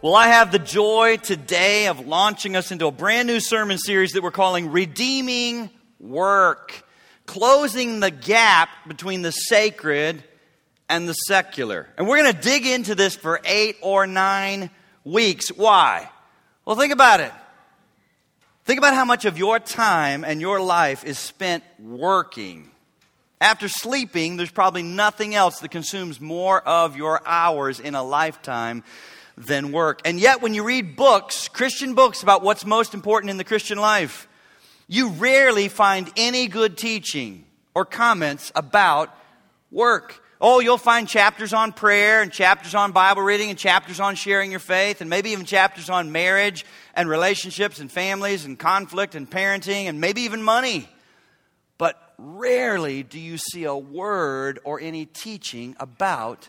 Well, I have the joy today of launching us into a brand new sermon series that we're calling Redeeming Work, closing the gap between the sacred and the secular. And we're going to dig into this for eight or nine weeks. Why? Well, think about it. Think about how much of your time and your life is spent working. After sleeping, there's probably nothing else that consumes more of your hours in a lifetime than work. And yet, when you read books, Christian books about what's most important in the Christian life, you rarely find any good teaching or comments about work. Oh, you'll find chapters on prayer and chapters on Bible reading and chapters on sharing your faith and maybe even chapters on marriage and relationships and families and conflict and parenting and maybe even money. But rarely do you see a word or any teaching about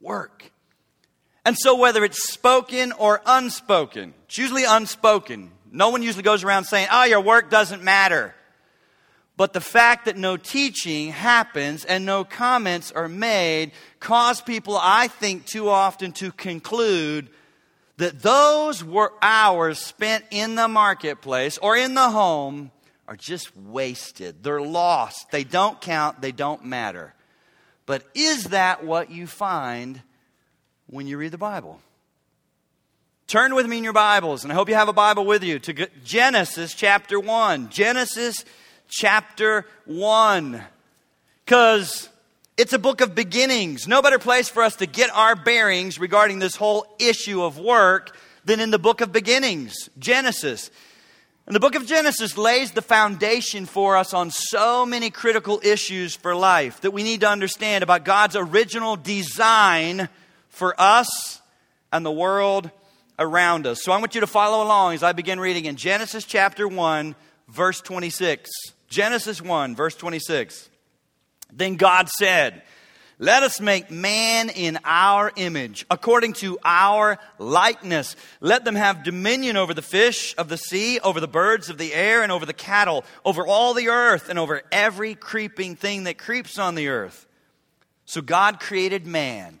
work. And so, whether it's spoken or unspoken, it's usually unspoken. No one usually goes around saying, oh, your work doesn't matter. But the fact that no teaching happens and no comments are made cause people, I think, too often to conclude that those were hours spent in the marketplace or in the home are just wasted. They're lost. They don't count. They don't matter. But is that what you find when you read the Bible. Turn with me in your Bibles, and I hope you have a Bible with you, to Genesis chapter 1. Genesis chapter 1. Because it's a book of beginnings. No better place for us to get our bearings regarding this whole issue of work than in the book of beginnings, Genesis. And the book of Genesis lays the foundation for us on so many critical issues for life that we need to understand about God's original design for us and the world around us. So I want you to follow along as I begin reading in Genesis chapter 1, verse 26. Genesis 1, verse 26. Then God said, let us make man in our image, according to our likeness. Let them have dominion over the fish of the sea, over the birds of the air, and over the cattle, over all the earth, and over every creeping thing that creeps on the earth. So God created man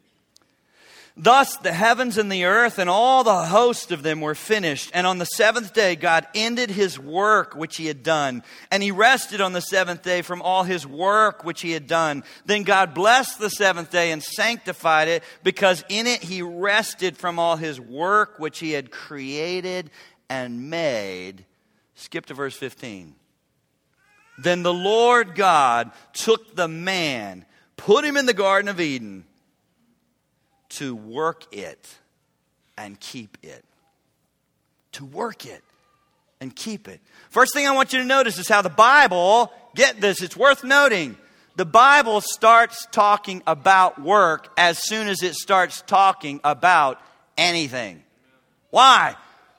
Thus the heavens and the earth and all the host of them were finished. And on the seventh day, God ended his work which he had done. And he rested on the seventh day from all his work which he had done. Then God blessed the seventh day and sanctified it because in it he rested from all his work which he had created and made. Skip to verse 15. Then the Lord God took the man, put him in the Garden of Eden to work it and keep it. To work it and keep it. First thing I want you to notice is how the Bible, get this, it's worth noting. The Bible starts talking about work as soon as it starts talking about anything. Why?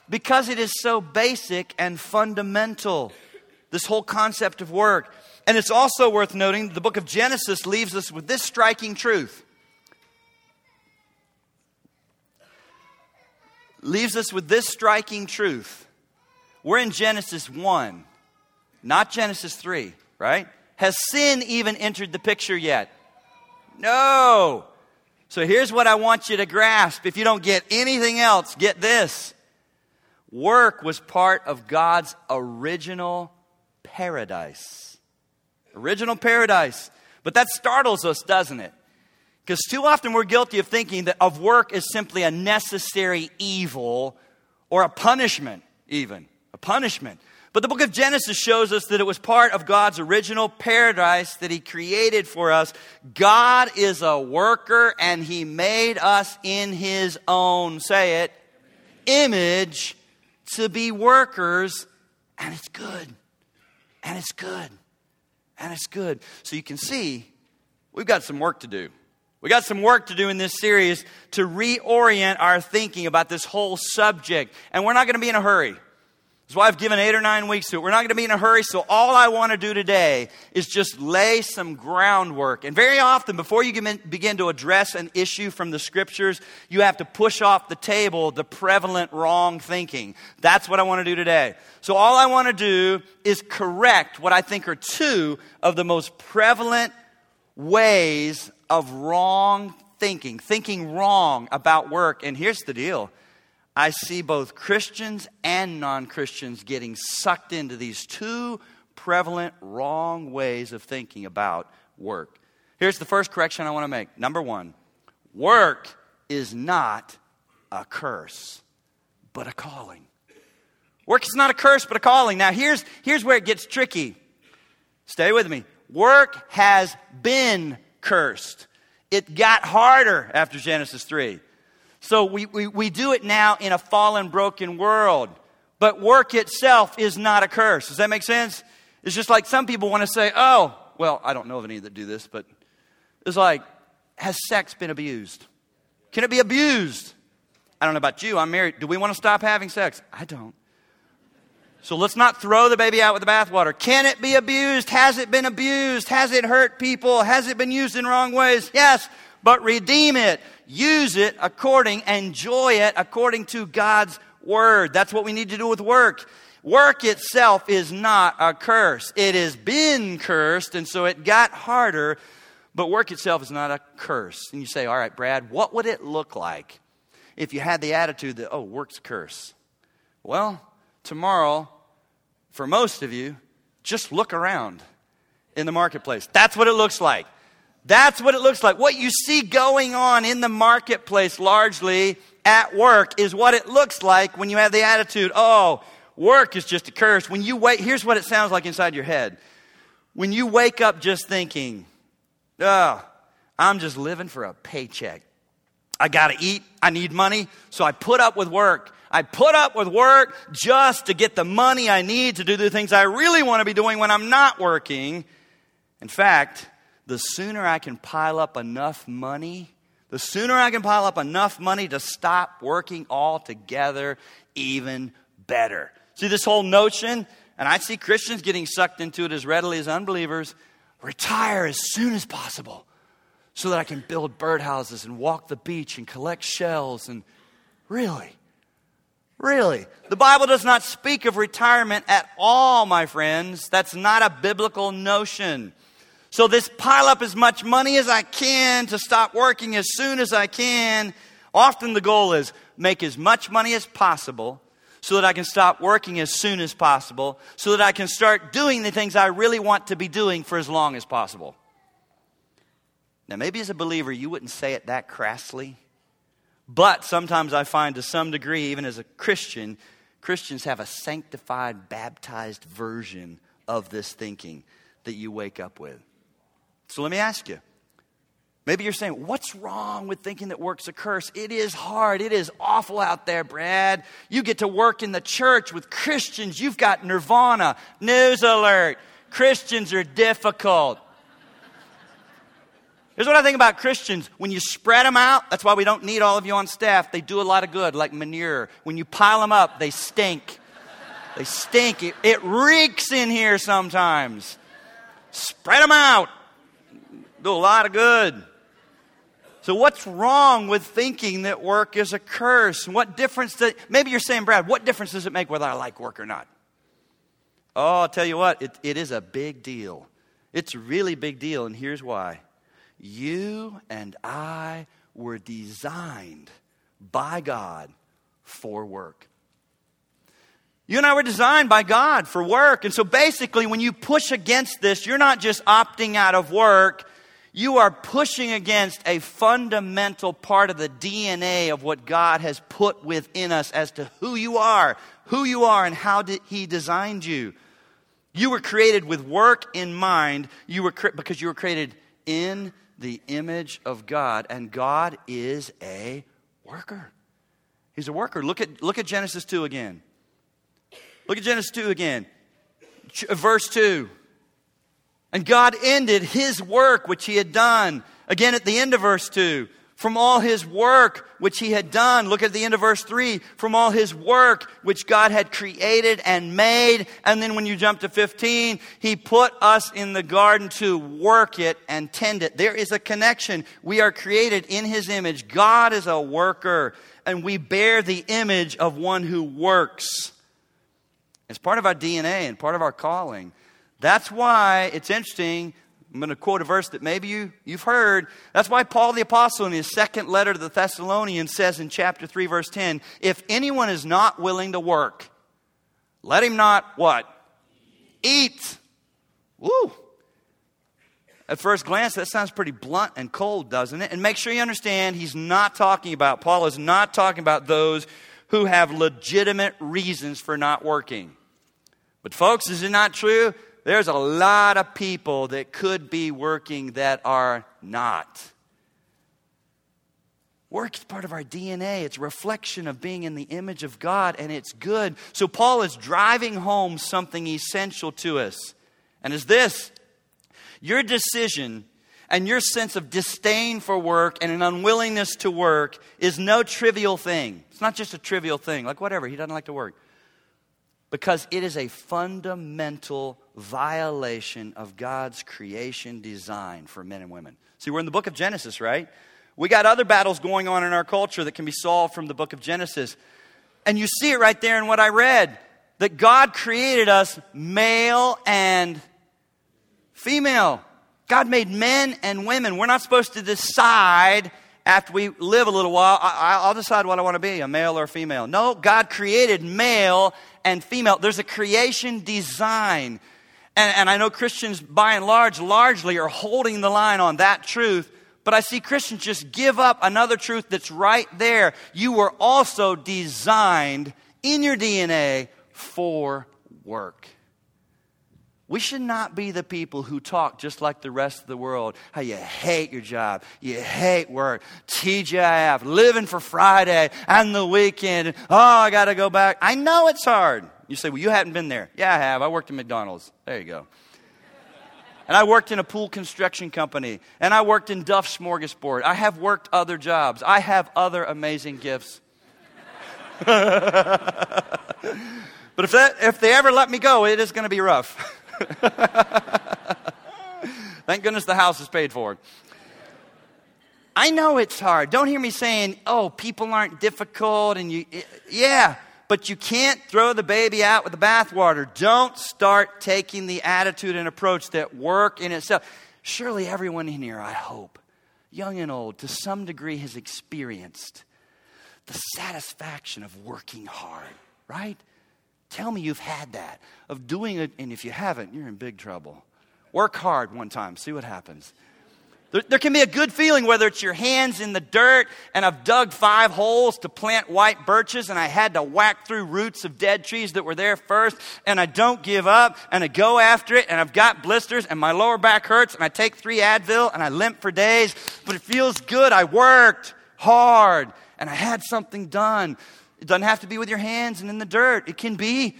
Because it is so basic and fundamental. This whole concept of work. And it's also worth noting the book of Genesis leaves us with this striking truth leaves us with this striking truth. We're in Genesis 1, not Genesis 3, right? Has sin even entered the picture yet? No. So here's what I want you to grasp. If you don't get anything else, get this. Work was part of God's original paradise. Original paradise. But that startles us, doesn't it? Because too often we're guilty of thinking that of work is simply a necessary evil or a punishment, even. A punishment. But the book of Genesis shows us that it was part of God's original paradise that He created for us. God is a worker and He made us in His own, say it, image to be workers, and it's good. And it's good. And it's good. So you can see we've got some work to do. We got some work to do in this series to reorient our thinking about this whole subject. And we're not going to be in a hurry. That's why I've given eight or nine weeks to it. We're not going to be in a hurry, so all I want to do today is just lay some groundwork. And very often, before you begin to address an issue from the scriptures, you have to push off the table the prevalent wrong thinking. That's what I want to do today. So all I want to do is correct what I think are two of the most prevalent ways of wrong thinking, thinking wrong about work. And here's the deal I see both Christians and non Christians getting sucked into these two prevalent wrong ways of thinking about work. Here's the first correction I want to make. Number one work is not a curse, but a calling. Work is not a curse, but a calling. Now, here's, here's where it gets tricky. Stay with me. Work has been cursed. It got harder after Genesis 3. So we, we, we do it now in a fallen, broken world. But work itself is not a curse. Does that make sense? It's just like some people want to say, oh, well, I don't know of any that do this, but it's like, has sex been abused? Can it be abused? I don't know about you. I'm married. Do we want to stop having sex? I don't. So let's not throw the baby out with the bathwater. Can it be abused? Has it been abused? Has it hurt people? Has it been used in wrong ways? Yes, but redeem it use it according, enjoy it according to God's word. That's what we need to do with work. Work itself is not a curse. It has been cursed, and so it got harder, but work itself is not a curse. And you say, all right, Brad, what would it look like if you had the attitude that, oh, work's a curse? Well, tomorrow, for most of you, just look around in the marketplace. That's what it looks like. That's what it looks like. What you see going on in the marketplace largely at work is what it looks like when you have the attitude, oh, work is just a curse. When you wait, here's what it sounds like inside your head. When you wake up just thinking, oh, I'm just living for a paycheck. I got to eat. I need money. So I put up with work. I put up with work just to get the money I need to do the things I really want to be doing when I'm not working. In fact, the sooner I can pile up enough money, the sooner I can pile up enough money to stop working altogether, even better. See, this whole notion, and I see Christians getting sucked into it as readily as unbelievers retire as soon as possible so that I can build birdhouses and walk the beach and collect shells and really. Really? The Bible does not speak of retirement at all, my friends. That's not a biblical notion. So this pile up as much money as I can to stop working as soon as I can. Often the goal is make as much money as possible so that I can stop working as soon as possible, so that I can start doing the things I really want to be doing for as long as possible. Now, maybe as a believer, you wouldn't say it that crassly, but sometimes I find to some degree, even as a Christian, Christians have a sanctified, baptized version of this thinking that you wake up with. So let me ask you. Maybe you're saying, What's wrong with thinking that work's a curse? It is hard. It is awful out there, Brad. You get to work in the church with Christians. You've got nirvana. News alert. Christians are difficult. Here's what I think about Christians. When you spread them out, that's why we don't need all of you on staff. They do a lot of good, like manure. When you pile them up, they stink. They stink. It, it reeks in here sometimes. Spread them out do a lot of good. So, what's wrong with thinking that work is a curse? What difference does, maybe you're saying, Brad, what difference does it make whether I like work or not? Oh, I'll tell you what, it, it is a big deal. It's a really big deal, and here's why. You and I were designed by God for work. You and I were designed by God for work. And so basically, when you push against this, you're not just opting out of work, you are pushing against a fundamental part of the DNA of what God has put within us as to who you are, who you are, and how He designed you. You were created with work in mind. You were because you were created in the image of God, and God is a worker. He's a worker. Look at, look at Genesis 2 again. Look at Genesis 2 again. Uh, verse 2. And God ended his work which he had done. Again, at the end of verse 2, from all his work which he had done. Look at the end of verse 3 from all his work which God had created and made. And then when you jump to 15, he put us in the garden to work it and tend it. There is a connection. We are created in his image. God is a worker, and we bear the image of one who works. It's part of our DNA and part of our calling. That's why it's interesting I'm going to quote a verse that maybe you, you've heard. That's why Paul the Apostle, in his second letter to the Thessalonians, says in chapter 3, verse 10 If anyone is not willing to work, let him not what? Eat. Woo. At first glance, that sounds pretty blunt and cold, doesn't it? And make sure you understand, he's not talking about, Paul is not talking about those who have legitimate reasons for not working. But, folks, is it not true? There's a lot of people that could be working that are not. Work is part of our DNA. It's a reflection of being in the image of God, and it's good. So, Paul is driving home something essential to us. And is this your decision and your sense of disdain for work and an unwillingness to work is no trivial thing. It's not just a trivial thing, like whatever, he doesn't like to work because it is a fundamental violation of God's creation design for men and women. See, we're in the book of Genesis, right? We got other battles going on in our culture that can be solved from the book of Genesis. And you see it right there in what I read that God created us male and female. God made men and women. We're not supposed to decide after we live a little while, I, will decide what I want to be, a male or a female. No, God created male and female. There's a creation design. And, and I know Christians, by and large, largely are holding the line on that truth. But I see Christians just give up another truth that's right there. You were also designed in your DNA for work. We should not be the people who talk just like the rest of the world. How you hate your job, you hate work, TGIF, living for Friday and the weekend. Oh, I got to go back. I know it's hard. You say, well, you haven't been there. Yeah, I have. I worked at McDonald's. There you go. And I worked in a pool construction company. And I worked in Duff Smorgasbord. I have worked other jobs. I have other amazing gifts. but if, that, if they ever let me go, it is going to be rough. Thank goodness the house is paid for. I know it's hard. Don't hear me saying, oh, people aren't difficult and you, yeah, but you can't throw the baby out with the bathwater. Don't start taking the attitude and approach that work in itself. Surely everyone in here, I hope, young and old, to some degree has experienced the satisfaction of working hard, right? Tell me you've had that, of doing it, and if you haven't, you're in big trouble. Work hard one time, see what happens. There, there, can be a good feeling whether it's your hands in the dirt and I've dug five holes to plant white birches and I had to whack through roots of dead trees that were there first and I don't give up and I go after it and I've got blisters and my lower back hurts and I take three Advil and I limp for days, but it feels good. I worked hard and I had something done. It doesn't have to be with your hands and in the dirt. It can be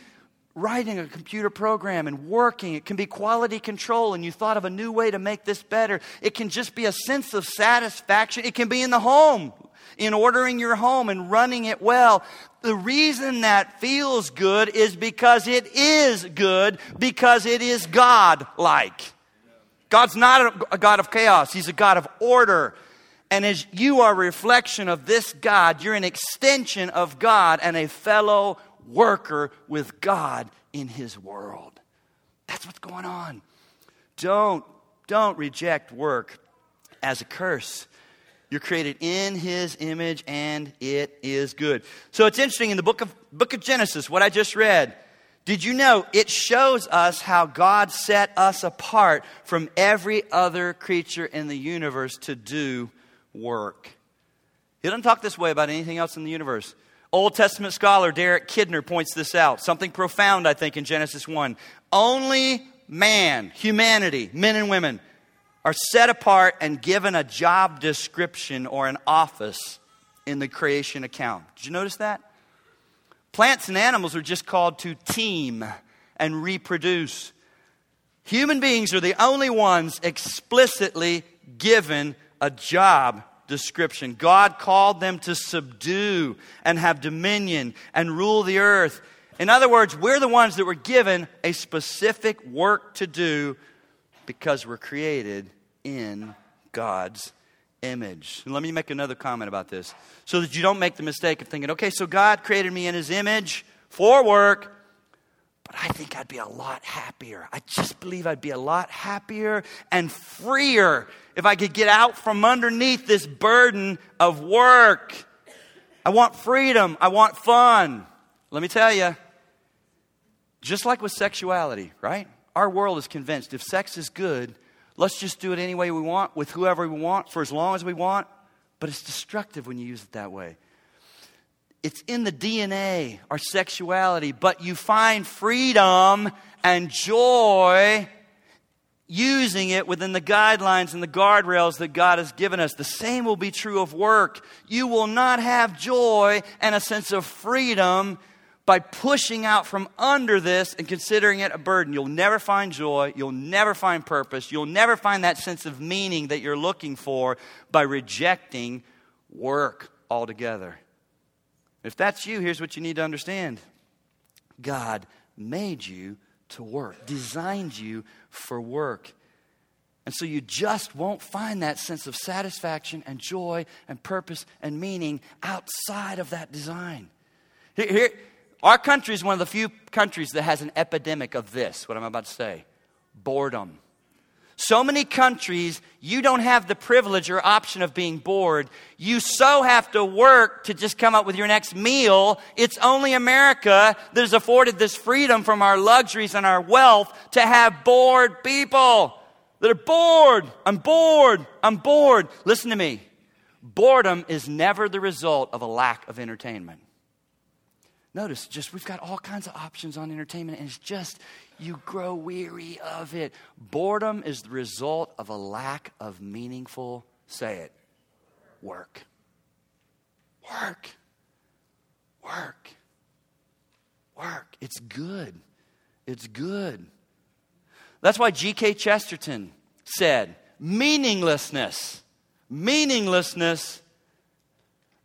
writing a computer program and working. It can be quality control, and you thought of a new way to make this better. It can just be a sense of satisfaction. It can be in the home, in ordering your home and running it well. The reason that feels good is because it is good, because it is God like. God's not a God of chaos, He's a God of order. And as you are a reflection of this God, you're an extension of God and a fellow worker with God in his world. That's what's going on. Don't, don't reject work as a curse. You're created in his image and it is good. So it's interesting in the book of, book of Genesis, what I just read. Did you know it shows us how God set us apart from every other creature in the universe to do work. He doesn't talk this way about anything else in the universe. Old Testament scholar Derek Kidner points this out. Something profound, I think, in Genesis 1. Only man, humanity, men and women, are set apart and given a job description or an office in the creation account. Did you notice that? Plants and animals are just called to teem and reproduce. Human beings are the only ones explicitly given a job description. God called them to subdue and have dominion and rule the earth. In other words, we're the ones that were given a specific work to do because we're created in God's image. And let me make another comment about this so that you don't make the mistake of thinking, okay, so God created me in his image for work, but I think I'd be a lot happier. I just believe I'd be a lot happier and freer if I could get out from underneath this burden of work. I want freedom. I want fun. Let me tell you, just like with sexuality, right? Our world is convinced if sex is good, let's just do it any way we want, with whoever we want, for as long as we want. But it's destructive when you use it that way. It's in the DNA, our sexuality, but you find freedom and joy using it within the guidelines and the guardrails that God has given us. The same will be true of work. You will not have joy and a sense of freedom by pushing out from under this and considering it a burden. You'll never find joy. You'll never find purpose. You'll never find that sense of meaning that you're looking for by rejecting work altogether. If that's you, here's what you need to understand God made you to work, designed you for work. And so you just won't find that sense of satisfaction and joy and purpose and meaning outside of that design. Here, here, our country is one of the few countries that has an epidemic of this, what I'm about to say boredom. So many countries, you don't have the privilege or option of being bored. You so have to work to just come up with your next meal. It's only America that has afforded this freedom from our luxuries and our wealth to have bored people that are bored. I'm bored. I'm bored. Listen to me. Boredom is never the result of a lack of entertainment. Notice, just we've got all kinds of options on entertainment, and it's just you grow weary of it. Boredom is the result of a lack of meaningful, say it, work. Work. Work. Work. It's good. It's good. That's why G.K. Chesterton said meaninglessness, meaninglessness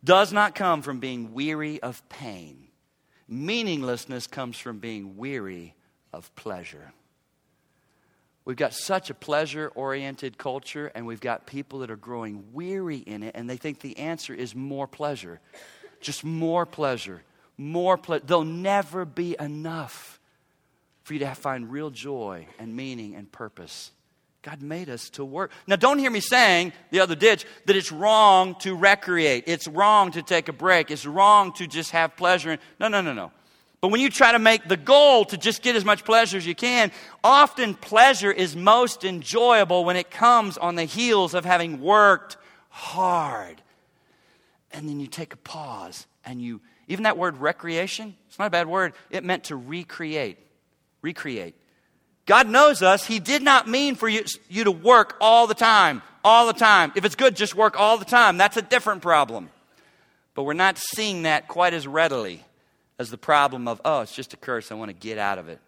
does not come from being weary of pain Meaninglessness comes from being weary of pleasure. We've got such a pleasure oriented culture, and we've got people that are growing weary in it, and they think the answer is more pleasure. Just more pleasure. More pleasure. There'll never be enough for you to find real joy and meaning and purpose. God made us to work. Now, don't hear me saying, the other ditch, that it's wrong to recreate. It's wrong to take a break. It's wrong to just have pleasure. No, no, no, no. But when you try to make the goal to just get as much pleasure as you can, often pleasure is most enjoyable when it comes on the heels of having worked hard. And then you take a pause and you, even that word recreation, it's not a bad word, it meant to recreate. Recreate. God knows us. He did not mean for you, you to work all the time, all the time. If it's good, just work all the time. That's a different problem. But we're not seeing that quite as readily as the problem of, oh, it's just a curse. I want to get out of it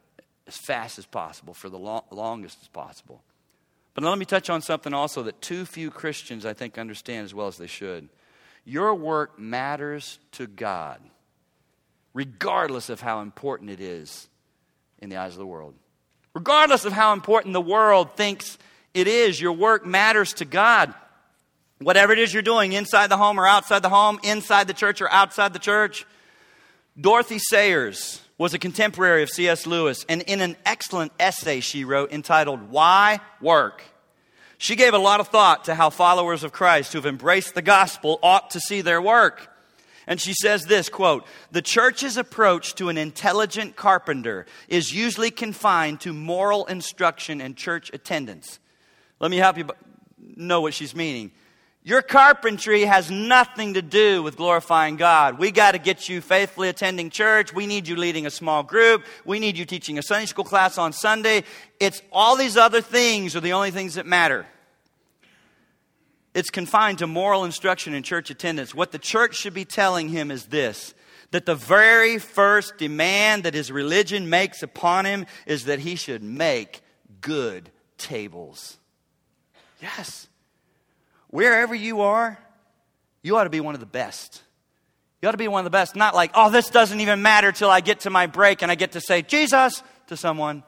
as fast as possible for the long, longest as possible. But let me touch on something also that too few Christians, I think, understand as well as they should. Your work matters to God, regardless of how important it is in the eyes of the world. Regardless of how important the world thinks it is, your work matters to God. Whatever it is you're doing, inside the home or outside the home, inside the church or outside the church. Dorothy Sayers was a contemporary of C.S. Lewis, and in an excellent essay she wrote entitled, Why Work? She gave a lot of thought to how followers of Christ who've embraced the gospel ought to see their work. And she says this quote, the church's approach to an intelligent carpenter is usually confined to moral instruction and church attendance. Let me help you know what she's meaning. Your carpentry has nothing to do with glorifying God. We got to get you faithfully attending church. We need you leading a small group. We need you teaching a Sunday school class on Sunday. It's all these other things are the only things that matter it's confined to moral instruction and church attendance. What the church should be telling him is this that the very first demand that his religion makes upon him is that he should make good tables. Yes. Wherever you are, you ought to be one of the best. You ought to be one of the best. Not like, oh, this doesn't even matter till I get to my break and I get to say Jesus to someone.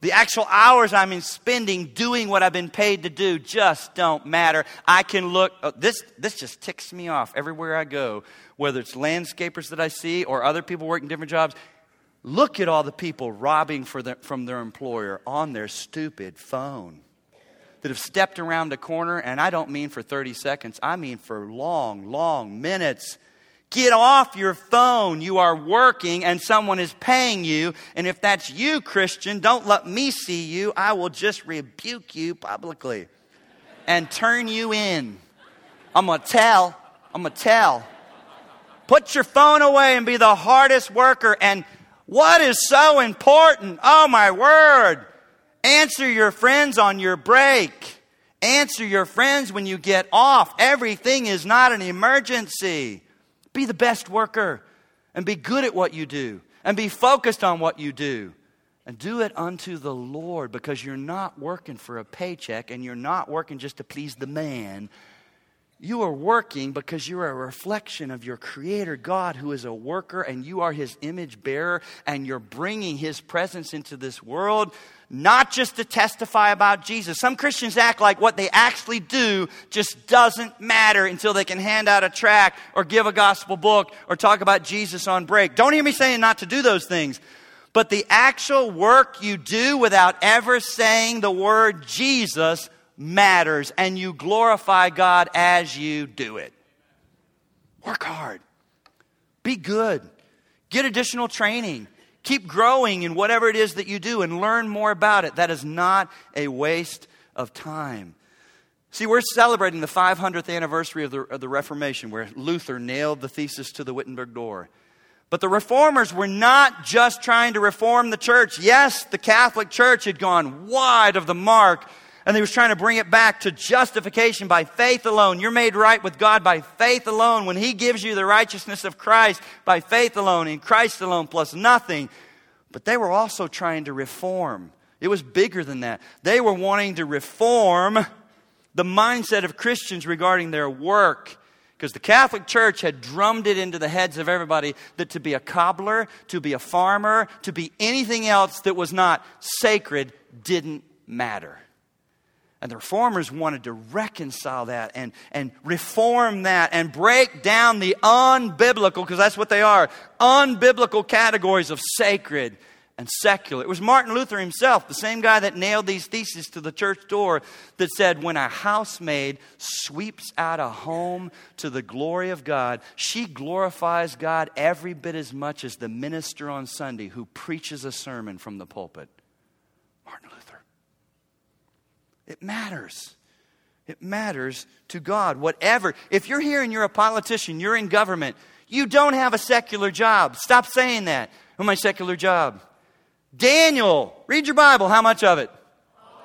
The actual hours I'm spending doing what I've been paid to do just don't matter. I can look, oh, this, this just ticks me off everywhere I go, whether it's landscapers that I see or other people working different jobs. Look at all the people robbing the, from their employer on their stupid phone that have stepped around a corner, and I don't mean for 30 seconds, I mean for long, long minutes. Get off your phone. You are working and someone is paying you. And if that's you, Christian, don't let me see you. I will just rebuke you publicly and turn you in. I'm going to tell. I'm going to tell. Put your phone away and be the hardest worker. And what is so important? Oh, my word. Answer your friends on your break. Answer your friends when you get off. Everything is not an emergency. Be the best worker and be good at what you do and be focused on what you do. And do it unto the Lord because you're not working for a paycheck and you're not working just to please the man. You are working because you're a reflection of your Creator God who is a worker and you are His image bearer and you're bringing His presence into this world not just to testify about Jesus. Some Christians act like what they actually do just doesn't matter until they can hand out a tract or give a gospel book or talk about Jesus on break. Don't hear me saying not to do those things. But the actual work you do without ever saying the word Jesus matters, and you glorify God as you do it. Work hard, be good, get additional training. Keep growing in whatever it is that you do and learn more about it. That is not a waste of time. See, we're celebrating the 500th anniversary of the, of the Reformation, where Luther nailed the thesis to the Wittenberg door. But the reformers were not just trying to reform the church. Yes, the Catholic Church had gone wide of the mark and he was trying to bring it back to justification by faith alone. You're made right with God by faith alone. When He gives you the righteousness of Christ by faith alone, in Christ alone, plus nothing. But they were also trying to reform. It was bigger than that. They were wanting to reform the mindset of Christians regarding their work. Because the Catholic Church had drummed it into the heads of everybody that to be a cobbler, to be a farmer, to be anything else that was not sacred didn't matter. And the reformers wanted to reconcile that and, and reform that and break down the unbiblical, because that's what they are unbiblical categories of sacred and secular. It was Martin Luther himself, the same guy that nailed these theses to the church door, that said, When a housemaid sweeps out a home to the glory of God, she glorifies God every bit as much as the minister on Sunday who preaches a sermon from the pulpit. Martin Luther. It matters. It matters to God. Whatever. If you're here and you're a politician, you're in government, you don't have a secular job. Stop saying that. Oh, my secular job. Daniel, read your Bible. How much of it?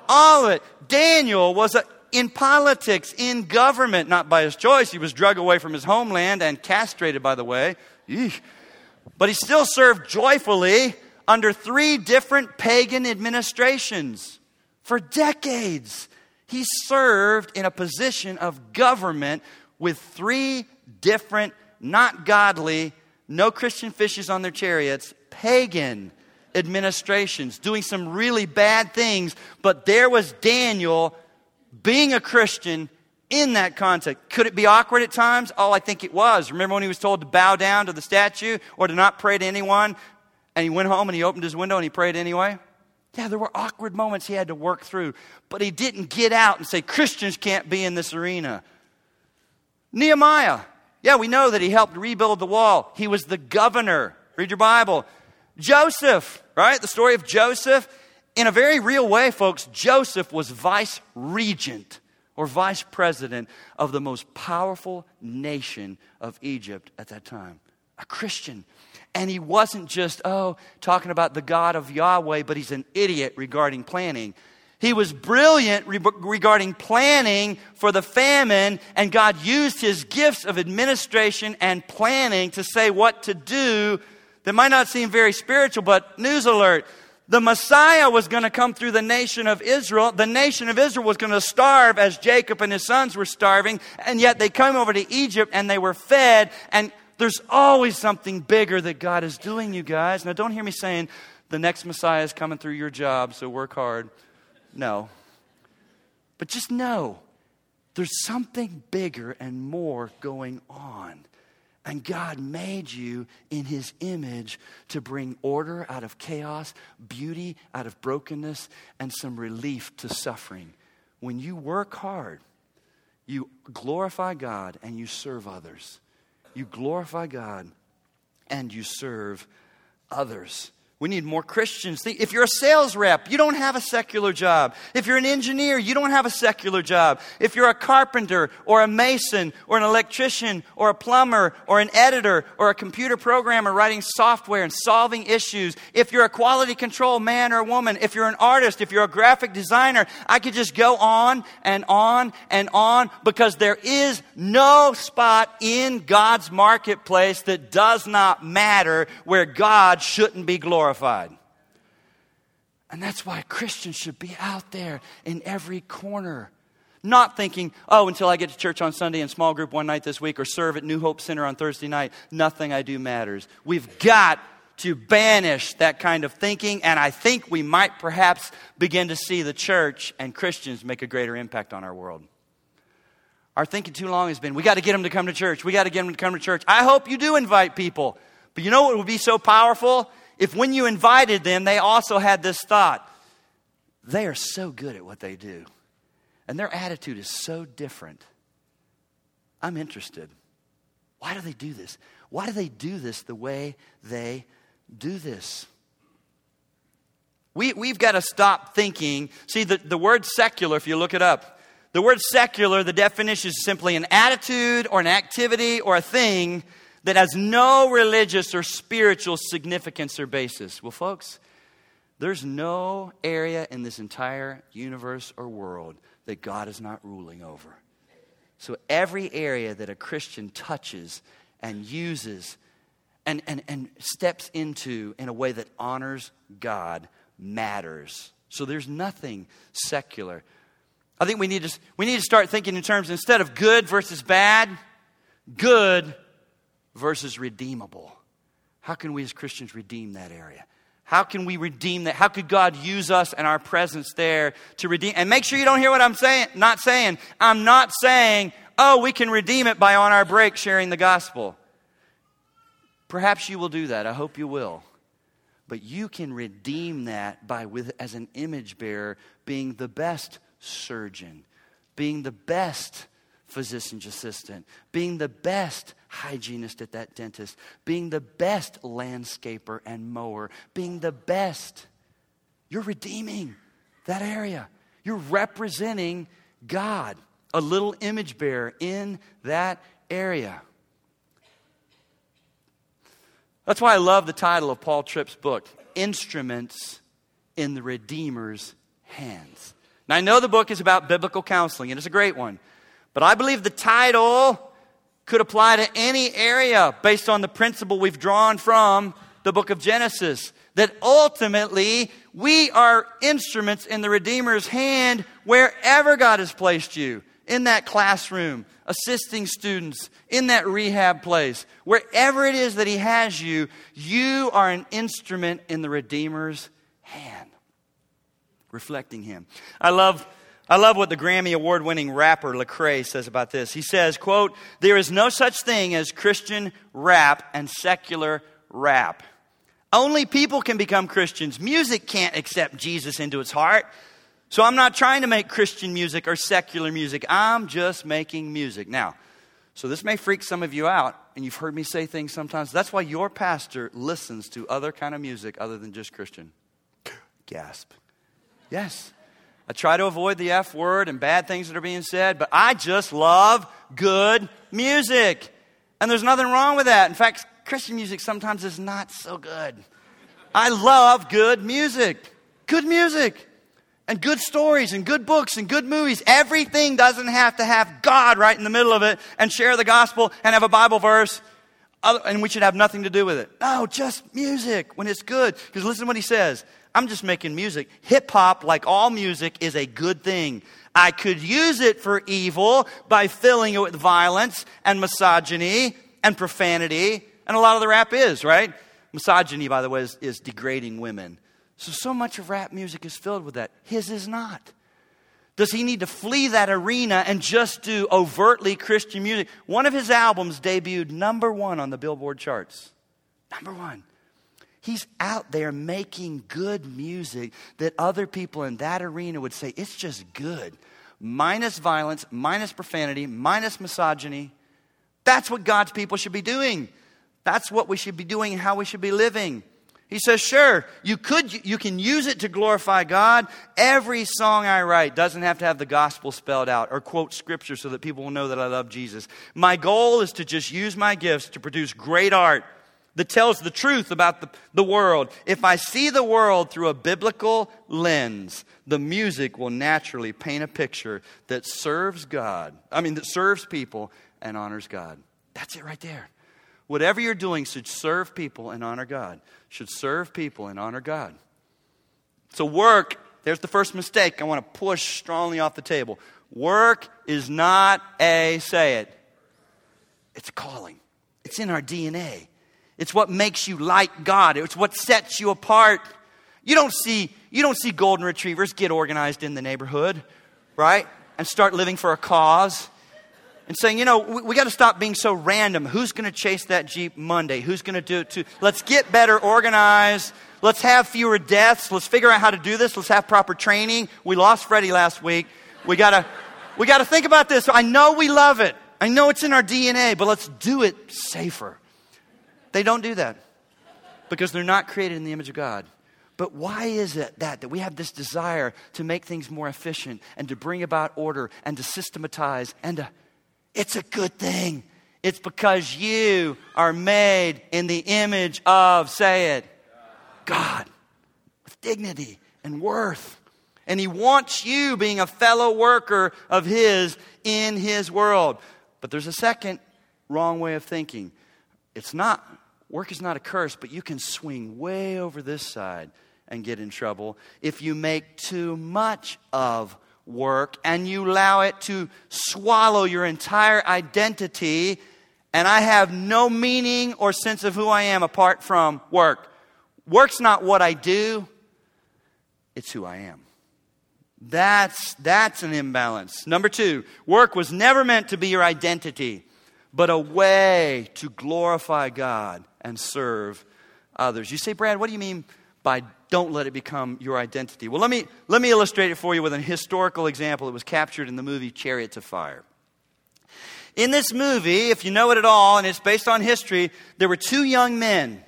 All of it. Daniel was a, in politics, in government, not by his choice. He was drug away from his homeland and castrated, by the way. But he still served joyfully under three different pagan administrations. For decades, he served in a position of government with three different, not godly, no Christian fishes on their chariots, pagan administrations, doing some really bad things. But there was Daniel being a Christian in that context. Could it be awkward at times? Oh, I think it was. Remember when he was told to bow down to the statue or to not pray to anyone? And he went home and he opened his window and he prayed anyway? Yeah, there were awkward moments he had to work through, but he didn't get out and say, Christians can't be in this arena. Nehemiah, yeah, we know that he helped rebuild the wall. He was the governor. Read your Bible. Joseph, right? The story of Joseph. In a very real way, folks, Joseph was vice regent or vice president of the most powerful nation of Egypt at that time. A Christian. And he wasn't just, oh, talking about the God of Yahweh, but he's an idiot regarding planning. He was brilliant re- regarding planning for the famine, and God used his gifts of administration and planning to say what to do that might not seem very spiritual, but news alert the Messiah was going to come through the nation of Israel. The nation of Israel was going to starve as Jacob and his sons were starving, and yet they come over to Egypt and they were fed. And there's always something bigger that God is doing, you guys. Now, don't hear me saying the next Messiah is coming through your job, so work hard. No. But just know there's something bigger and more going on. And God made you in His image to bring order out of chaos, beauty out of brokenness, and some relief to suffering. When you work hard, you glorify God and you serve others. You glorify God and you serve others. We need more Christians. If you're a sales rep, you don't have a secular job. If you're an engineer, you don't have a secular job. If you're a carpenter or a mason or an electrician or a plumber or an editor or a computer programmer writing software and solving issues, if you're a quality control man or woman, if you're an artist, if you're a graphic designer, I could just go on and on and on because there is no spot in God's marketplace that does not matter where God shouldn't be glorified glorified. And that's why Christians should be out there in every corner. Not thinking, oh, until I get to church on Sunday and small group one night this week or serve at New Hope Center on Thursday night, nothing I do matters. We've got to banish that kind of thinking, and I think we might perhaps begin to see the church and Christians make a greater impact on our world. Our thinking too long has been, we got to get them to come to church. We got to get them to come to church. I hope you do invite people. But you know what would be so powerful? If when you invited them, they also had this thought they are so good at what they do, and their attitude is so different. I'm interested. Why do they do this? Why do they do this the way they do this? We, we've got to stop thinking. See, the, the word secular, if you look it up, the word secular, the definition is simply an attitude or an activity or a thing that has no religious or spiritual significance or basis. Well, folks, there's no area in this entire universe or world that God is not ruling over. So every area that a Christian touches and uses and, and, and steps into in a way that honors God matters. So there's nothing secular. I think we need to, we need to start thinking in terms instead of good versus bad, good versus redeemable. How can we as Christians redeem that area? How can we redeem that? How could God use us and our presence there to redeem? And make sure you don't hear what I'm saying, not saying. I'm not saying, oh, we can redeem it by on our break sharing the gospel. Perhaps you will do that. I hope you will. But you can redeem that by with as an image bearer being the best surgeon, being the best physician's assistant, being the best hygienist at that dentist, being the best landscaper and mower, being the best. You're redeeming that area. You're representing God, a little image bearer in that area. That's why I love the title of Paul Tripp's book, Instruments in the Redeemer's Hands. Now, I know the book is about biblical counseling, and it's a great one. But I believe the title could apply to any area based on the principle we've drawn from the book of Genesis. That ultimately we are instruments in the Redeemer's hand wherever God has placed you in that classroom, assisting students, in that rehab place, wherever it is that He has you, you are an instrument in the Redeemer's hand, reflecting Him. I love I love what the Grammy award winning rapper Lecrae says about this. He says, quote, there is no such thing as Christian rap and secular rap. Only people can become Christians. Music can't accept Jesus into its heart. So I'm not trying to make Christian music or secular music. I'm just making music. Now, so this may freak some of you out, and you've heard me say things sometimes. That's why your pastor listens to other kind of music other than just Christian. Gasp. Yes. I try to avoid the F word and bad things that are being said, but I just love good music. And there's nothing wrong with that. In fact, Christian music sometimes is not so good. I love good music. Good music. And good stories and good books and good movies. Everything doesn't have to have God right in the middle of it and share the gospel and have a Bible verse and we should have nothing to do with it. No, just music when it's good. Because listen to what he says I'm just making music. Hip hop, like all music, is a good thing. I could use it for evil by filling it with violence and misogyny and profanity. And a lot of the rap is, right? Misogyny, by the way, is, is degrading women. So, so much of rap music is filled with that. His is not. Does he need to flee that arena and just do overtly Christian music? One of his albums debuted number one on the Billboard charts. Number one. He's out there making good music that other people in that arena would say, it's just good. Minus violence, minus profanity, minus misogyny. That's what God's people should be doing. That's what we should be doing how we should be living. He says, sure, you could you can use it to glorify God. Every song I write doesn't have to have the gospel spelled out or quote scripture so that people will know that I love Jesus. My goal is to just use my gifts to produce great art that tells the truth about the, the world. If I see the world through a biblical lens, the music will naturally paint a picture that serves God. I mean, that serves people and honors God. That's it right there. Whatever you're doing should serve people and honor God. Should serve people and honor God. So, work, there's the first mistake I want to push strongly off the table. Work is not a, say it, it's a calling. It's in our DNA. It's what makes you like God. It's what sets you apart. You don't see, you don't see golden retrievers get organized in the neighborhood, right? And start living for a cause and saying, you know, we, we got to stop being so random. Who's going to chase that Jeep Monday? Who's going to do it too? Let's get better organized. Let's have fewer deaths. Let's figure out how to do this. Let's have proper training. We lost Freddie last week. We got to we got to think about this. I know we love it. I know it's in our DNA, but let's do it safer. They don't do that because they're not created in the image of God. But why is it that, that we have this desire to make things more efficient and to bring about order and to systematize and to, it's a good thing. It's because you are made in the image of, say it, God, with dignity and worth. And He wants you being a fellow worker of His in His world. But there's a second wrong way of thinking. It's not Work is not a curse, but you can swing way over this side and get in trouble if you make too much of work and you allow it to swallow your entire identity. And I have no meaning or sense of who I am apart from work. Work's not what I do, it's who I am. That's, that's an imbalance. Number two, work was never meant to be your identity, but a way to glorify God and serve others. You say, Brad, what do you mean by don't let it become your identity? Well, let me, let me illustrate it for you with an historical example that was captured in the movie Chariots of Fire. In this movie, if you know it at all, and it's based on history, there were two young men,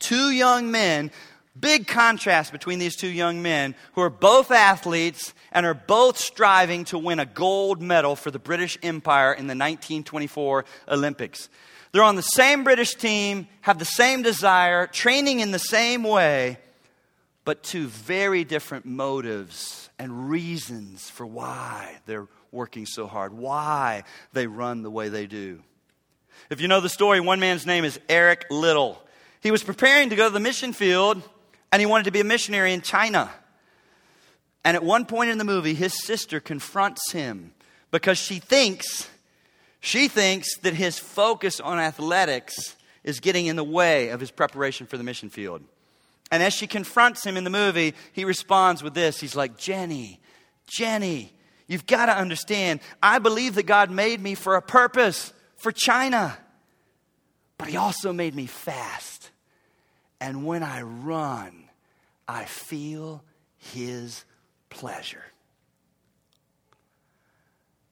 two young men, big contrast between these two young men who are both athletes and are both striving to win a gold medal for the British Empire in the 1924 Olympics. They're on the same British team, have the same desire, training in the same way, but two very different motives and reasons for why they're working so hard, why they run the way they do. If you know the story, one man's name is Eric Liddell. He was preparing to go to the mission field and he wanted to be a missionary in China. And at one point in the movie, his sister confronts him because she thinks she thinks that his focus on athletics is getting in the way of his preparation for the mission field. And as she confronts him in the movie, he responds with this He's like, Jenny, Jenny, you've got to understand, I believe that God made me for a purpose, for China. But He also made me fast. And when I run, I feel His pleasure.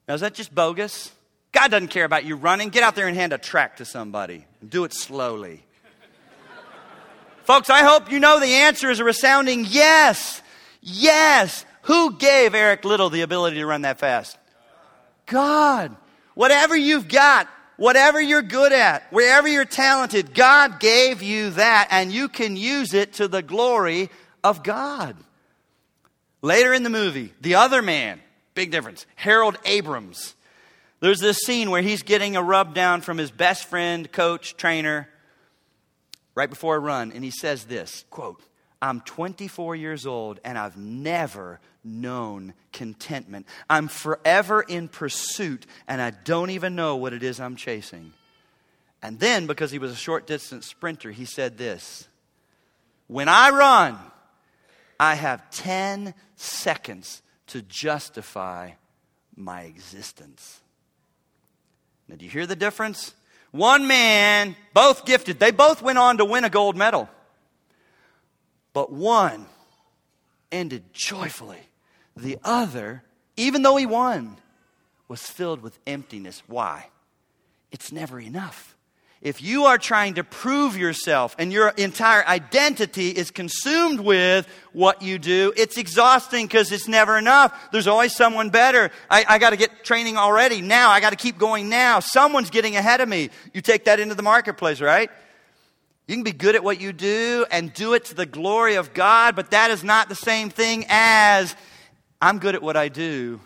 Now, is that just bogus? God doesn't care about you running. Get out there and hand a track to somebody. Do it slowly. Folks, I hope you know the answer is a resounding yes. Yes. Who gave Eric Liddell the ability to run that fast? God. Whatever you've got, whatever you're good at, wherever you're talented, God gave you that, and you can use it to the glory of God. Later in the movie, the other man, big difference, Harold Abrahams there's this scene where he's getting a rub down from his best friend, coach, trainer, right before a run, and he says this quote, I'm 24 years old and I've never known contentment. I'm forever in pursuit and I don't even know what it is I'm chasing. And then, because he was a short distance sprinter, he said this When I run, I have 10 seconds to justify my existence. Now, do you hear the difference? One man, both gifted, they both went on to win a gold medal. But one ended joyfully. The other, even though he won, was filled with emptiness. Why? It's never enough. If you are trying to prove yourself and your entire identity is consumed with what you do, it's exhausting because it's never enough. There's always someone better. I, I got to get training already now. I got to keep going now. Someone's getting ahead of me. You take that into the marketplace, right? You can be good at what you do and do it to the glory of God, but that is not the same thing as I'm good at what I do,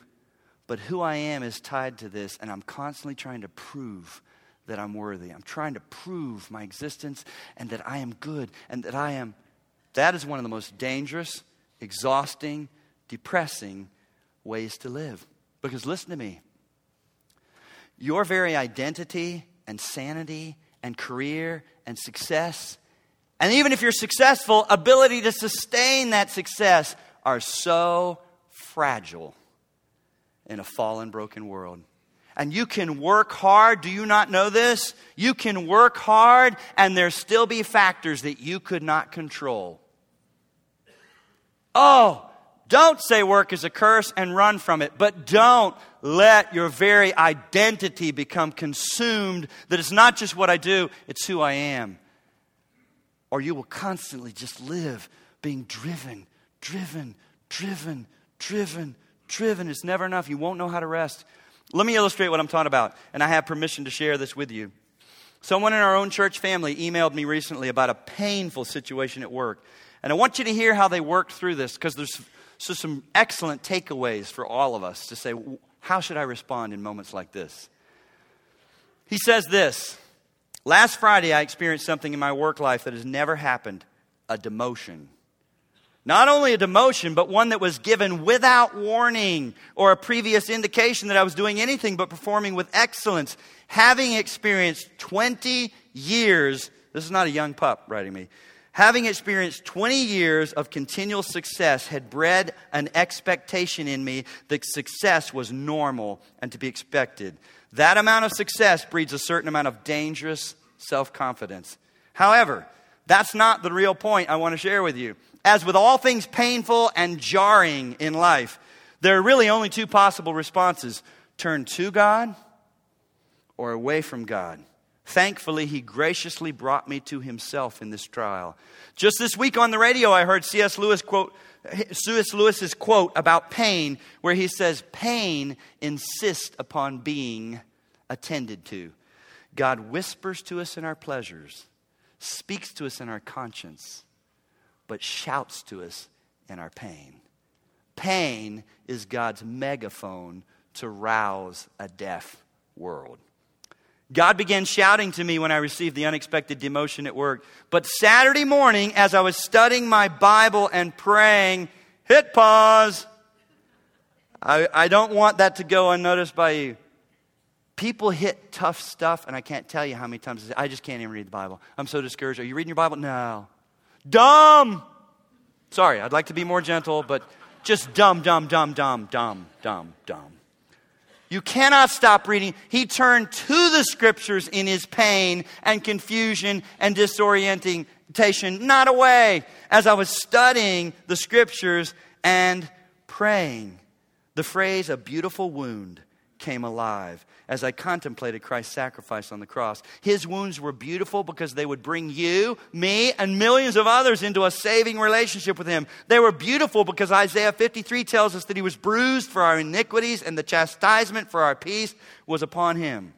but who I am is tied to this, and I'm constantly trying to prove that I'm worthy. I'm trying to prove my existence and that I am good and that I am. That is one of the most dangerous, exhausting, depressing ways to live. Because listen to me your very identity and sanity and career and success, and even if you're successful, ability to sustain that success are so fragile in a fallen, broken world. And you can work hard. Do you not know this? You can work hard and there still be factors that you could not control. Oh, don't say work is a curse and run from it, but don't let your very identity become consumed that it's not just what I do, it's who I am. Or you will constantly just live being driven, driven, driven, driven, driven. It's never enough. You won't know how to rest. Let me illustrate what I'm talking about, and I have permission to share this with you. Someone in our own church family emailed me recently about a painful situation at work. And I want you to hear how they worked through this because there's so some excellent takeaways for all of us to say, how should I respond in moments like this? He says this Last Friday, I experienced something in my work life that has never happened a demotion. Not only a demotion, but one that was given without warning or a previous indication that I was doing anything but performing with excellence. Having experienced 20 years, this is not a young pup writing me, having experienced 20 years of continual success had bred an expectation in me that success was normal and to be expected. That amount of success breeds a certain amount of dangerous self confidence. However, that's not the real point I want to share with you. As with all things painful and jarring in life, there are really only two possible responses turn to God or away from God. Thankfully, he graciously brought me to himself in this trial. Just this week on the radio, I heard C.S. Lewis quote, C.S. Lewis's quote about pain, where he says, Pain insists upon being attended to. God whispers to us in our pleasures, speaks to us in our conscience, but shouts to us in our pain. Pain is God's megaphone to rouse a deaf world. God began shouting to me when I received the unexpected demotion at work. But Saturday morning, as I was studying my Bible and praying, hit pause. I, I don't want that to go unnoticed by you. People hit tough stuff, and I can't tell you how many times I just can't even read the Bible. I'm so discouraged. Are you reading your Bible? No. Dumb! Sorry, I'd like to be more gentle, but just dumb, dumb, dumb, dumb, dumb, dumb, dumb. You cannot stop reading. He turned to the scriptures in his pain and confusion and disorientation, not away, as I was studying the scriptures and praying. The phrase, a beautiful wound, came alive as I contemplated Christ's sacrifice on the cross. His wounds were beautiful because they would bring you, me, and millions of others into a saving relationship with Him. They were beautiful because Isaiah 53 tells us that He was bruised for our iniquities and the chastisement for our peace was upon Him.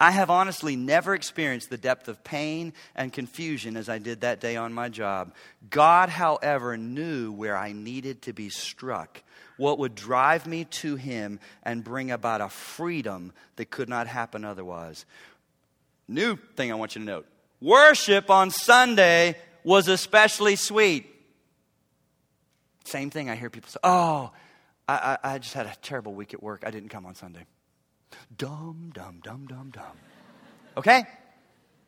I have honestly never experienced the depth of pain and confusion as I did that day on my job. God, however, knew where I needed to be struck what would drive me to Him and bring about a freedom that could not happen otherwise. New thing I want you to note worship on Sunday was especially sweet. Same thing I hear people say, oh, I, I, just had a terrible week at work. I didn't come on Sunday. Dumb, dumb, dumb, dumb, dumb. Okay?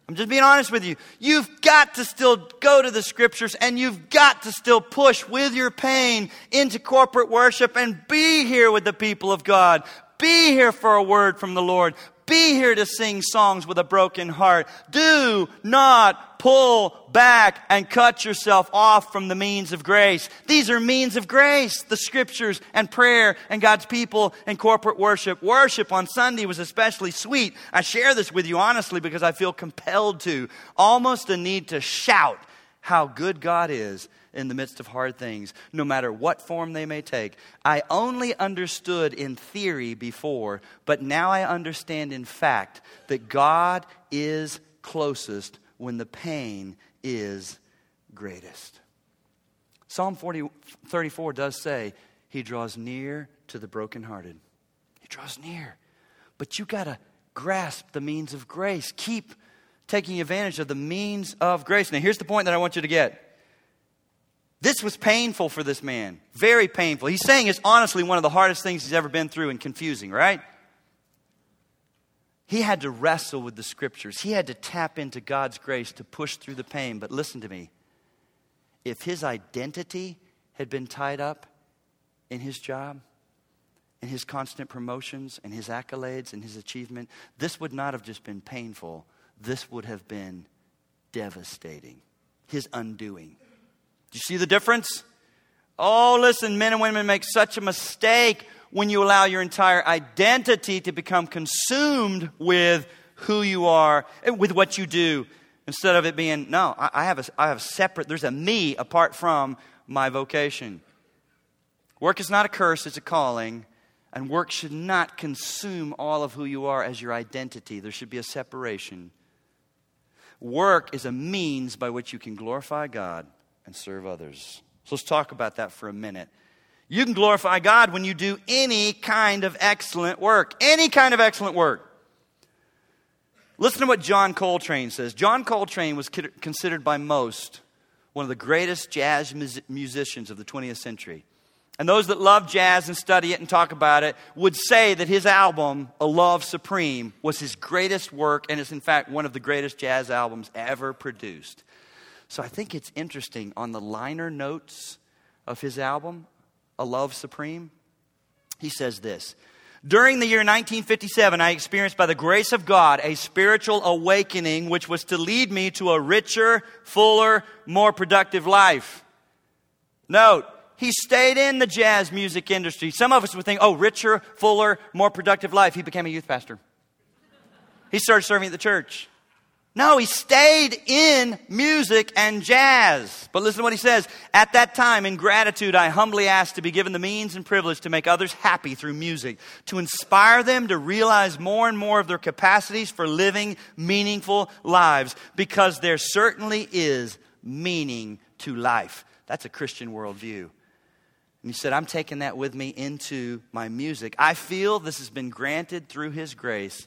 I'm just being honest with you. You've got to still go to the scriptures and you've got to still push with your pain into corporate worship and be here with the people of God. Be here for a word from the Lord be here to sing songs with a broken heart. Do not pull back and cut yourself off from the means of grace. These are means of grace, the scriptures and prayer and God's people and corporate worship. Worship on Sunday was especially sweet. I share this with you honestly because I feel compelled to, almost a need to shout how good God is in the midst of hard things, no matter what form they may take. I only understood in theory before, but now I understand in fact that God is closest when the pain is greatest. Psalm 40, 34 does say, He draws near to the brokenhearted. He draws near. But you got to grasp the means of grace. Keep taking advantage of the means of grace. Now, here's the point that I want you to get this was painful for this man. Very painful. He's saying it's honestly one of the hardest things he's ever been through and confusing, right? He had to wrestle with the scriptures. He had to tap into God's grace to push through the pain. But listen to me. If his identity had been tied up in his job, in his constant promotions, and his accolades, and his achievement, this would not have just been painful. This would have been devastating. His undoing. Do you see the difference? Oh, listen, men and women make such a mistake when you allow your entire identity to become consumed with who you are, with what you do, instead of it being, no, I have a, I have a separate, there's a me apart from my vocation. Work is not a curse, it's a calling. And work should not consume all of who you are as your identity. There should be a separation. Work is a means by which you can glorify God and serve others. So let's talk about that for a minute. You can glorify God when you do any kind of excellent work. Any kind of excellent work. Listen to what John Coltrane says. John Coltrane was considered by most one of the greatest jazz musicians of the 20th century. And those that love jazz and study it and talk about it would say that his album, A Love Supreme, was his greatest work and is, in fact, one of the greatest jazz albums ever produced. So I think it's interesting on the liner notes of his album, A Love Supreme, he says this. During the year 1957, I experienced by the grace of God a spiritual awakening which was to lead me to a richer, fuller, more productive life. Note, he stayed in the jazz music industry. Some of us would think, oh, richer, fuller, more productive life. He became a youth pastor. He started serving at the church. No, he stayed in music and jazz. But listen to what he says. At that time, in gratitude, I humbly asked to be given the means and privilege to make others happy through music, to inspire them to realize more and more of their capacities for living meaningful lives, because there certainly is meaning to life. That's a Christian worldview. And he said, I'm taking that with me into my music. I feel this has been granted through his grace.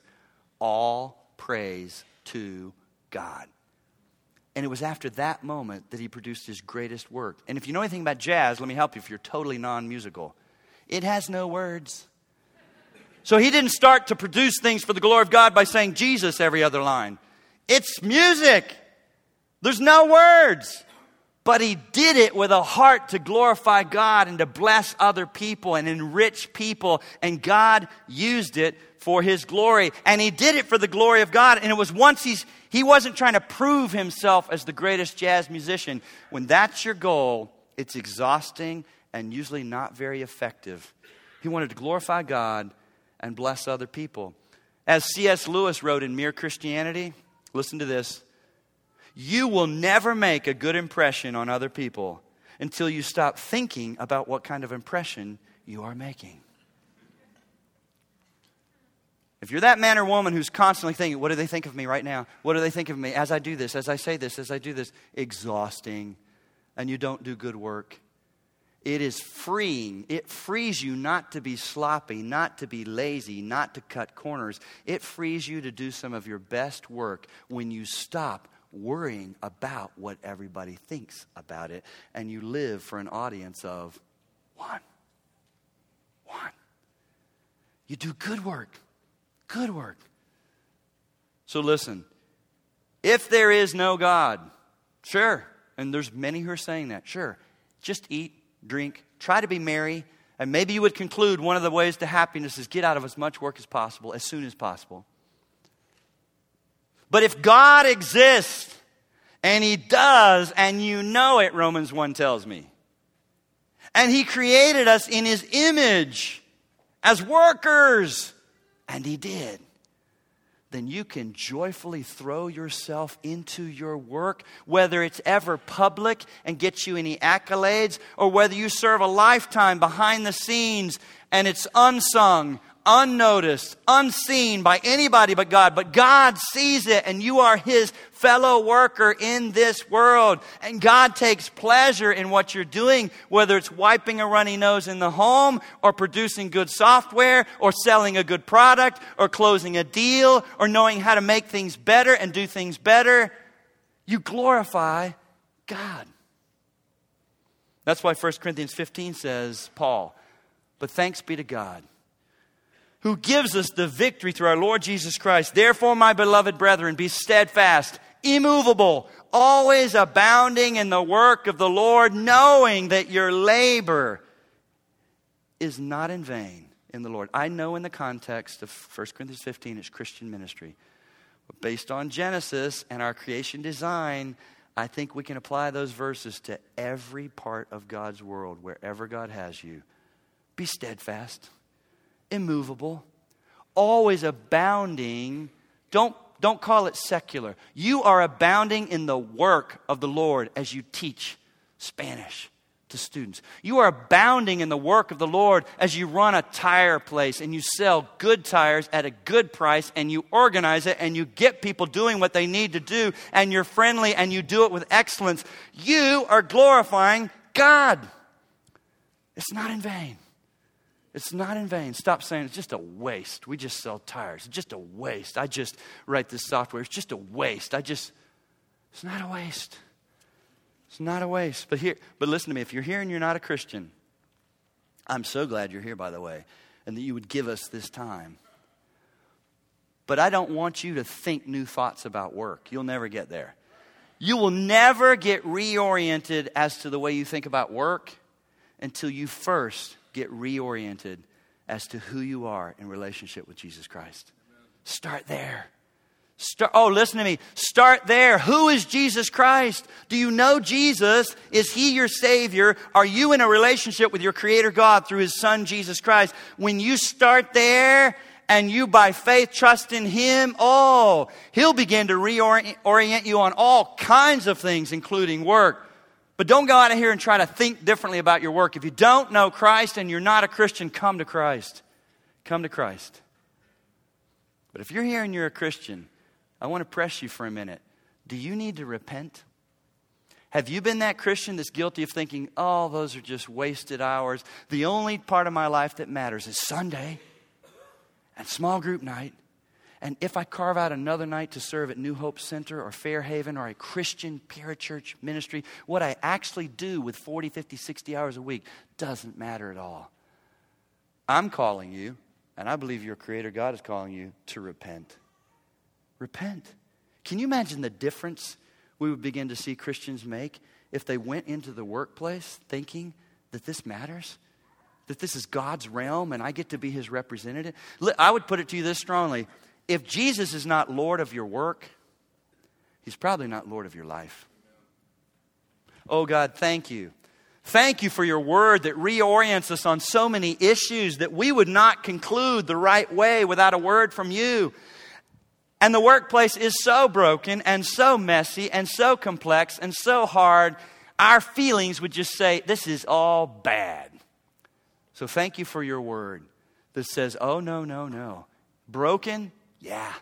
All praise to God. And it was after that moment that he produced his greatest work. And if you know anything about jazz, let me help you if you're totally non musical. It has no words. So he didn't start to produce things for the glory of God by saying Jesus every other line. It's music. There's no words. But he did it with a heart to glorify God and to bless other people and enrich people. And God used it for his glory. And he did it for the glory of God. And it was once he's, he wasn't trying to prove himself as the greatest jazz musician. When that's your goal, it's exhausting and usually not very effective. He wanted to glorify God and bless other people. As C.S. Lewis wrote in Mere Christianity, listen to this. You will never make a good impression on other people until you stop thinking about what kind of impression you are making. If you're that man or woman who's constantly thinking, what do they think of me right now? What do they think of me as I do this, as I say this, as I do this? Exhausting. And you don't do good work. It is freeing. It frees you not to be sloppy, not to be lazy, not to cut corners. It frees you to do some of your best work when you stop worrying about what everybody thinks about it, and you live for an audience of one. One. You do good work. Good work. So listen, if there is no God, sure, and there's many who are saying that, sure, just eat, drink, try to be merry, and maybe you would conclude one of the ways to happiness is get out of as much work as possible, as soon as possible. But if God exists, and He does, and you know it, Romans 1 tells me, and He created us in His image as workers, and He did. Then you can joyfully throw yourself into your work, whether it's ever public and gets you any accolades, or whether you serve a lifetime behind the scenes and it's unsung, unnoticed, unseen by anybody but God. But God sees it, and you are His fellow worker in this world. And God takes pleasure in what you're doing, whether it's wiping a runny nose in the home, or producing good software, or selling a good product, or closing a deal, or knowing how to make things better and do things better. You glorify God. That's why 1 Corinthians 15 says, Paul, but thanks be to God who gives us the victory through our Lord Jesus Christ. Therefore, my beloved brethren, be steadfast, immovable, always abounding in the work of the Lord, knowing that your labor is not in vain in the Lord. I know in the context of 1 Corinthians 15 it's Christian ministry. But based on Genesis and our creation design, I think we can apply those verses to every part of God's world, wherever God has you. Be steadfast immovable, always abounding. Don't, don't call it secular. You are abounding in the work of the Lord as you teach Spanish to students. You are abounding in the work of the Lord as you run a tire place and you sell good tires at a good price and you organize it and you get people doing what they need to do and you're friendly and you do it with excellence. You are glorifying God. It's not in vain. It's not in vain. Stop saying it's just a waste. We just sell tires. It's just a waste. I just write this software. It's just a waste. I just, it's not a waste. It's not a waste. But here, but listen to me. If you're here and you're not a Christian, I'm so glad you're here, by the way, and that you would give us this time. But I don't want you to think new thoughts about work. You'll never get there. You will never get reoriented as to the way you think about work until you first get reoriented as to who you are in relationship with Jesus Christ. Start there. Start, oh, listen to me. Start there. Who is Jesus Christ? Do you know Jesus? Is he your Savior? Are you in a relationship with your Creator God through His Son, Jesus Christ? When you start there and you by faith trust in Him, oh, He'll begin to reorient you on all kinds of things, including work. But don't go out of here and try to think differently about your work. If you don't know Christ and you're not a Christian, come to Christ. Come to Christ. But if you're here and you're a Christian, I want to press you for a minute. Do you need to repent? Have you been that Christian that's guilty of thinking, oh, those are just wasted hours? The only part of my life that matters is Sunday and small group night and if I carve out another night to serve at New Hope Center or Fairhaven or a Christian parachurch ministry, what I actually do with 40, 50, 60 hours a week doesn't matter at all. I'm calling you, and I believe your Creator God is calling you to repent. Repent. Can you imagine the difference we would begin to see Christians make if they went into the workplace thinking that this matters? That this is God's realm and I get to be his representative? I would put it to you this strongly if Jesus is not Lord of your work, He's probably not Lord of your life. Oh God, thank you. Thank you for your word that reorients us on so many issues that we would not conclude the right way without a word from you. And the workplace is so broken and so messy and so complex and so hard, our feelings would just say, This is all bad. So thank you for your word that says, Oh, no, no, no. Broken, yeah.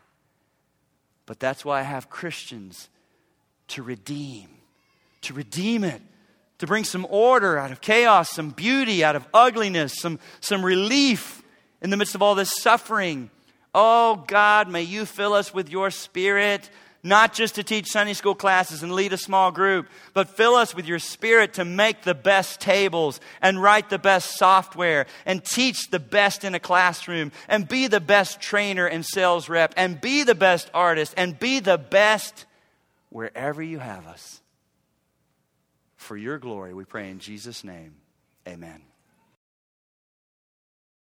But that's why I have Christians to redeem, to redeem it, to bring some order out of chaos, some beauty out of ugliness, some, some relief in the midst of all this suffering. Oh God, may you fill us with your spirit not just to teach Sunday school classes and lead a small group, but fill us with your spirit to make the best tables and write the best software and teach the best in a classroom and be the best trainer and sales rep and be the best artist and be the best wherever you have us. For your glory, we pray in Jesus' name. Amen.